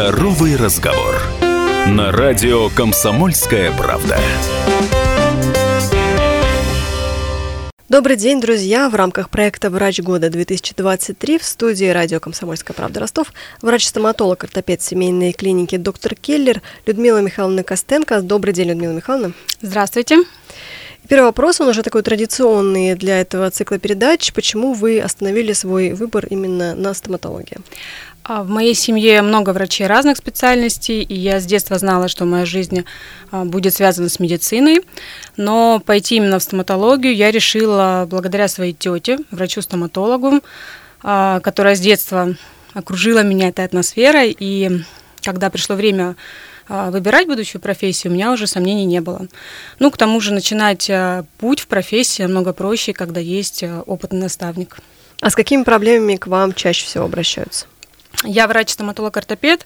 Здоровый разговор. На радио «Комсомольская правда». Добрый день, друзья! В рамках проекта «Врач года-2023» в студии радио «Комсомольская правда» Ростов врач-стоматолог, ортопед семейной клиники доктор Келлер Людмила Михайловна Костенко. Добрый день, Людмила Михайловна. Здравствуйте. Первый вопрос, он уже такой традиционный для этого цикла передач. Почему вы остановили свой выбор именно на стоматологии? А, в моей семье много врачей разных специальностей, и я с детства знала, что моя жизнь а, будет связана с медициной. Но пойти именно в стоматологию я решила благодаря своей тете, врачу-стоматологу, а, которая с детства окружила меня этой атмосферой. И когда пришло время выбирать будущую профессию, у меня уже сомнений не было. Ну, к тому же начинать путь в профессии намного проще, когда есть опытный наставник. А с какими проблемами к вам чаще всего обращаются? Я врач-стоматолог-ортопед,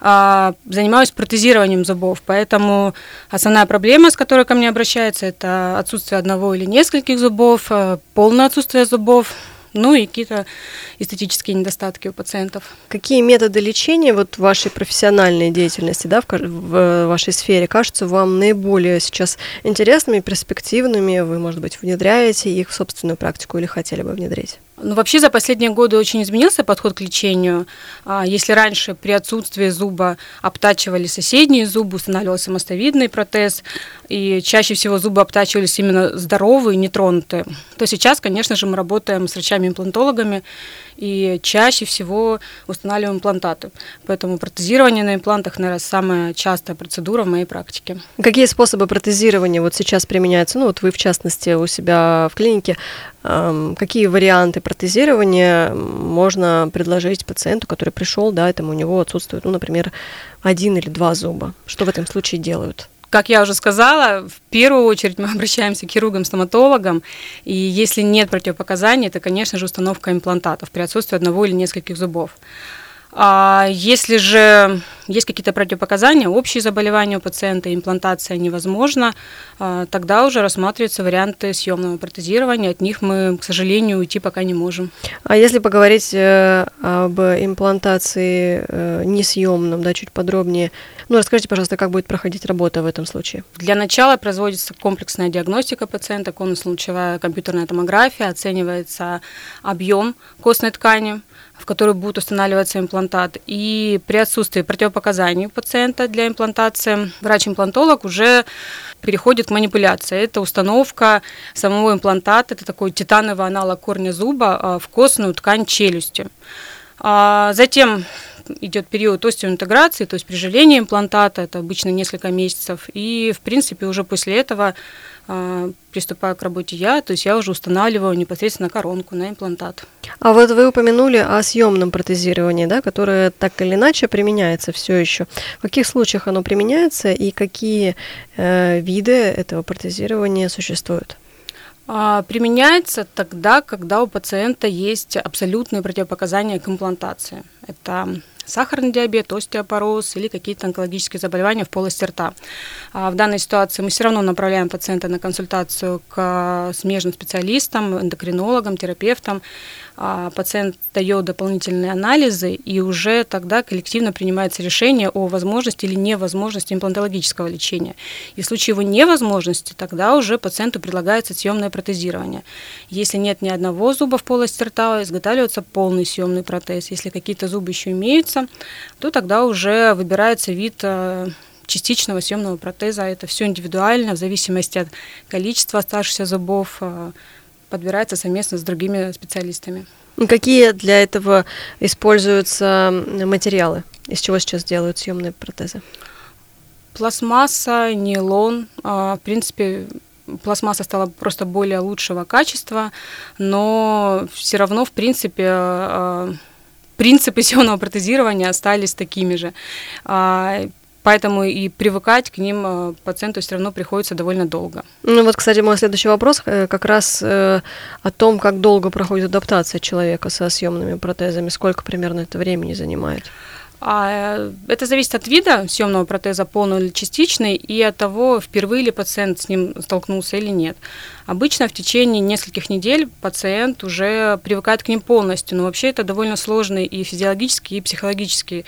а, занимаюсь протезированием зубов, поэтому основная проблема, с которой ко мне обращается, это отсутствие одного или нескольких зубов, а, полное отсутствие зубов, ну и какие-то эстетические недостатки у пациентов. Какие методы лечения вот вашей профессиональной деятельности, да, в, в вашей сфере кажутся вам наиболее сейчас интересными, перспективными? Вы, может быть, внедряете их в собственную практику или хотели бы внедрить? Ну, вообще за последние годы очень изменился подход к лечению. А, если раньше при отсутствии зуба обтачивали соседние зубы, устанавливался мостовидный протез, и чаще всего зубы обтачивались именно здоровые, нетронутые, то сейчас, конечно же, мы работаем с врачами-имплантологами, и чаще всего устанавливаем имплантаты. Поэтому протезирование на имплантах, наверное, самая частая процедура в моей практике. Какие способы протезирования вот сейчас применяются? Ну вот вы, в частности, у себя в клинике. Какие варианты протезирования можно предложить пациенту, который пришел, да, там у него отсутствует, ну, например, один или два зуба? Что в этом случае делают? как я уже сказала, в первую очередь мы обращаемся к хирургам-стоматологам, и если нет противопоказаний, это, конечно же, установка имплантатов при отсутствии одного или нескольких зубов. А если же есть какие-то противопоказания, общие заболевания у пациента, имплантация невозможна, а, тогда уже рассматриваются варианты съемного протезирования. От них мы, к сожалению, уйти пока не можем. А если поговорить э, об имплантации э, несъемном, да, чуть подробнее, ну расскажите, пожалуйста, как будет проходить работа в этом случае? Для начала производится комплексная диагностика пациента, конусно-лучевая компьютерная томография, оценивается объем костной ткани, в которую будет устанавливаться имплантат. И при отсутствии противопоказаний у пациента для имплантации врач-имплантолог уже переходит к манипуляции. Это установка самого имплантата, это такой титановый аналог корня зуба а, в костную ткань челюсти. А, затем идет период остеоинтеграции, то есть приживление имплантата, это обычно несколько месяцев, и в принципе уже после этого э, приступаю к работе я, то есть я уже устанавливаю непосредственно коронку на имплантат. А вот вы упомянули о съемном протезировании, да, которое так или иначе применяется все еще. В каких случаях оно применяется и какие э, виды этого протезирования существуют? А, применяется тогда, когда у пациента есть абсолютные противопоказания к имплантации. Это сахарный диабет, остеопороз или какие-то онкологические заболевания в полости рта. А в данной ситуации мы все равно направляем пациента на консультацию к смежным специалистам, эндокринологам, терапевтам. А пациент дает дополнительные анализы, и уже тогда коллективно принимается решение о возможности или невозможности имплантологического лечения. И в случае его невозможности, тогда уже пациенту предлагается съемное протезирование. Если нет ни одного зуба в полости рта, изготавливается полный съемный протез. Если какие-то зубы еще имеются, то тогда уже выбирается вид э, частичного съемного протеза. Это все индивидуально, в зависимости от количества оставшихся зубов, э, подбирается совместно с другими специалистами. Какие для этого используются материалы? Из чего сейчас делают съемные протезы? Пластмасса, нейлон. А, в принципе, пластмасса стала просто более лучшего качества, но все равно, в принципе, а, принципы съемного протезирования остались такими же. А, Поэтому и привыкать к ним э, пациенту все равно приходится довольно долго. Ну вот, кстати, мой следующий вопрос э, как раз э, о том, как долго проходит адаптация человека со съемными протезами, сколько примерно это времени занимает. А, это зависит от вида съемного протеза, полного или частичный, и от того, впервые ли пациент с ним столкнулся или нет. Обычно в течение нескольких недель пациент уже привыкает к ним полностью, но вообще это довольно сложный и физиологический, и психологический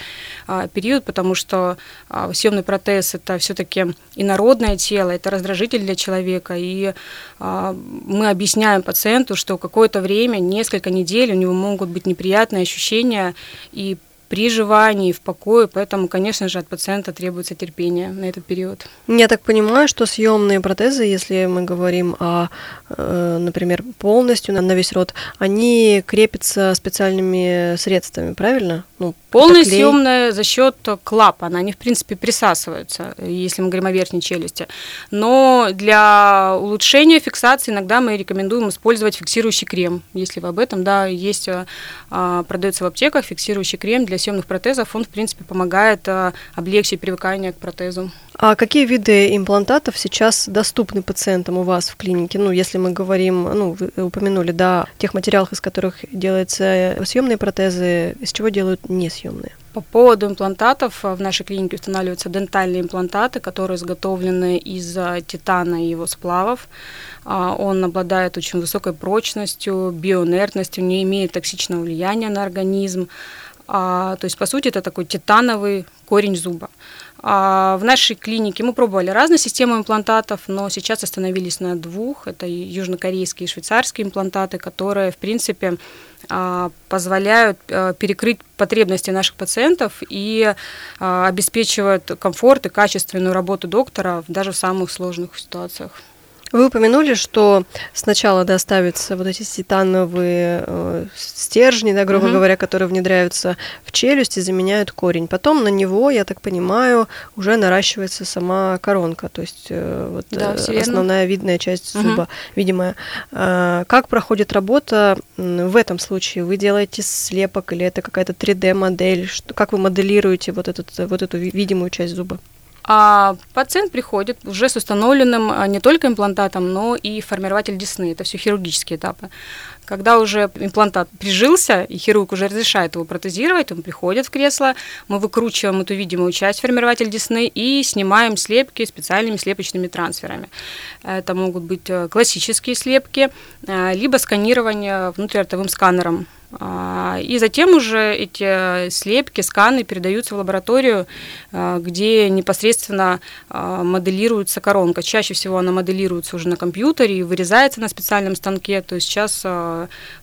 а, период, потому что а, съемный протез это все-таки инородное тело, это раздражитель для человека, и а, мы объясняем пациенту, что какое-то время, несколько недель у него могут быть неприятные ощущения, и при желании, в покое, поэтому, конечно же, от пациента требуется терпение на этот период. Я так понимаю, что съемные протезы, если мы говорим о, э, например, полностью на весь рот, они крепятся специальными средствами, правильно? Ну, Полная съемная за счет клапана, они, в принципе, присасываются, если мы говорим о верхней челюсти. Но для улучшения фиксации иногда мы рекомендуем использовать фиксирующий крем. Если вы об этом, да, есть, а, продается в аптеках фиксирующий крем для съемных протезов, он, в принципе, помогает а, облегчить привыкание к протезу. А какие виды имплантатов сейчас доступны пациентам у вас в клинике? Ну, если мы говорим, ну, вы упомянули, да, тех материалах, из которых делаются съемные протезы, из чего делают несъемные? По поводу имплантатов в нашей клинике устанавливаются дентальные имплантаты, которые изготовлены из титана и его сплавов. А, он обладает очень высокой прочностью, биоинертностью, не имеет токсичного влияния на организм. А, то есть, по сути, это такой титановый корень зуба. А в нашей клинике мы пробовали разные системы имплантатов, но сейчас остановились на двух. Это южнокорейские и швейцарские имплантаты, которые, в принципе, а, позволяют а, перекрыть потребности наших пациентов и обеспечивают комфорт и качественную работу доктора даже в самых сложных ситуациях. Вы упомянули, что сначала доставятся вот эти титановые э, стержни, да, грубо угу. говоря, которые внедряются в челюсть и заменяют корень. Потом на него, я так понимаю, уже наращивается сама коронка, то есть э, вот, да, э, основная видная часть зуба, угу. видимая. Э, как проходит работа в этом случае? Вы делаете слепок или это какая-то 3D-модель? Как вы моделируете вот, этот, вот эту видимую часть зуба? А пациент приходит уже с установленным а, не только имплантатом, но и формирователь десны. Это все хирургические этапы. Когда уже имплантат прижился, и хирург уже разрешает его протезировать, он приходит в кресло, мы выкручиваем эту видимую часть формирователь десны и снимаем слепки специальными слепочными трансферами. Это могут быть э, классические слепки, э, либо сканирование внутриротовым сканером и затем уже эти слепки, сканы передаются в лабораторию, а, где непосредственно а, моделируется коронка. Чаще всего она моделируется уже на компьютере и вырезается на специальном станке. То есть сейчас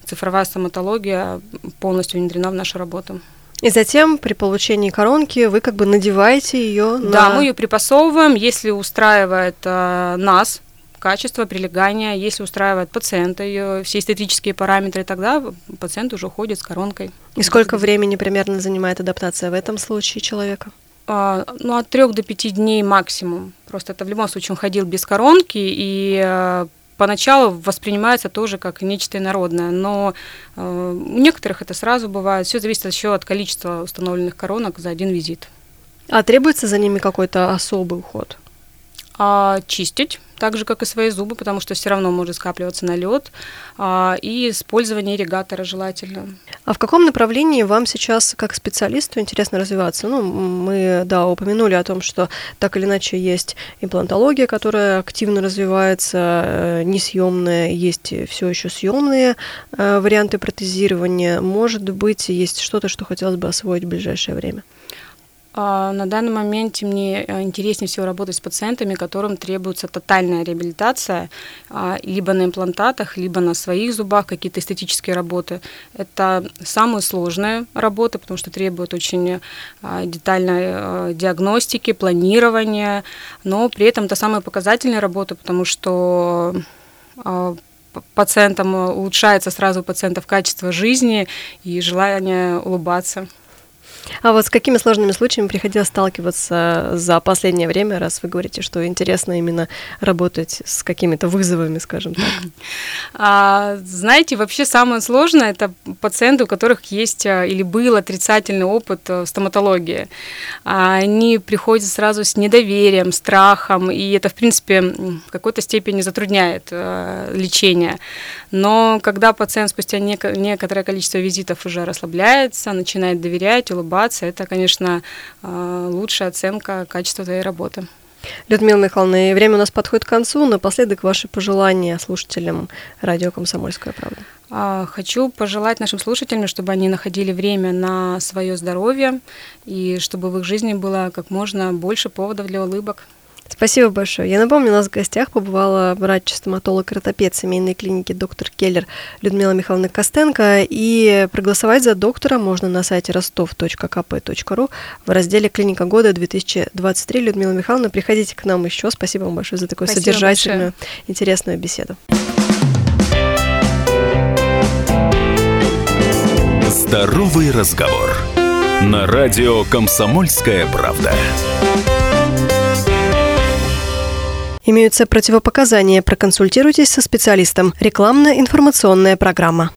цифровая стоматология полностью внедрена в нашу работу. И затем при получении коронки вы как бы надеваете ее на... Да, мы ее припасовываем, если устраивает э, нас, качество прилегания, если устраивает пациента ее все эстетические параметры, тогда пациент уже уходит с коронкой. И сколько времени примерно занимает адаптация в этом случае человека? А, ну, от трех до пяти дней максимум. Просто это в любом случае он ходил без коронки, и э, поначалу воспринимается тоже как нечто инородное, но э, у некоторых это сразу бывает. Все зависит еще от количества установленных коронок за один визит. А требуется за ними какой-то особый уход? А, чистить так же, как и свои зубы, потому что все равно может скапливаться налет, а, и использование ирригатора желательно. А в каком направлении вам сейчас, как специалисту, интересно развиваться? Ну, мы, да, упомянули о том, что так или иначе есть имплантология, которая активно развивается, э, несъемная, есть все еще съемные э, варианты протезирования. Может быть, есть что-то, что хотелось бы освоить в ближайшее время? А, на данный момент мне э, интереснее всего работать с пациентами, которым требуется тотальная реабилитация а, либо на имплантатах, либо на своих зубах, какие-то эстетические работы. Это самые сложные работы, потому что требуют очень а, детальной диагностики, планирования, но при этом это самые показательные работы, потому что пациентам улучшается сразу у пациентов качество жизни и желание улыбаться. А вот с какими сложными случаями приходилось сталкиваться за последнее время, раз вы говорите, что интересно именно работать с какими-то вызовами, скажем так? А, знаете, вообще самое сложное это пациенты, у которых есть а, или был отрицательный опыт э, в стоматологии. Они приходят сразу с недоверием, страхом, и это, в принципе, в какой-то степени затрудняет э, лечение. Но когда пациент спустя некоторое количество визитов уже расслабляется, начинает доверять, улыбаться, улыбаться, это, конечно, э, лучшая оценка качества твоей работы. Людмила Михайловна, время у нас подходит к концу. Напоследок ваши пожелания слушателям радио «Комсомольская правда». А, хочу пожелать нашим слушателям, чтобы они находили время на свое здоровье и чтобы в их жизни было как можно больше поводов для улыбок. Спасибо большое. Я напомню, у нас в гостях побывала врач-стоматолог ротопед семейной клиники доктор Келлер Людмила Михайловна Костенко. И проголосовать за доктора можно на сайте ростов.кп.ру в разделе «Клиника года 2023». Людмила Михайловна, приходите к нам еще. Спасибо вам большое за такую Спасибо содержательную, большое. интересную беседу. Здоровый разговор. На радио «Комсомольская правда». Имеются противопоказания. Проконсультируйтесь со специалистом. Рекламно-информационная программа.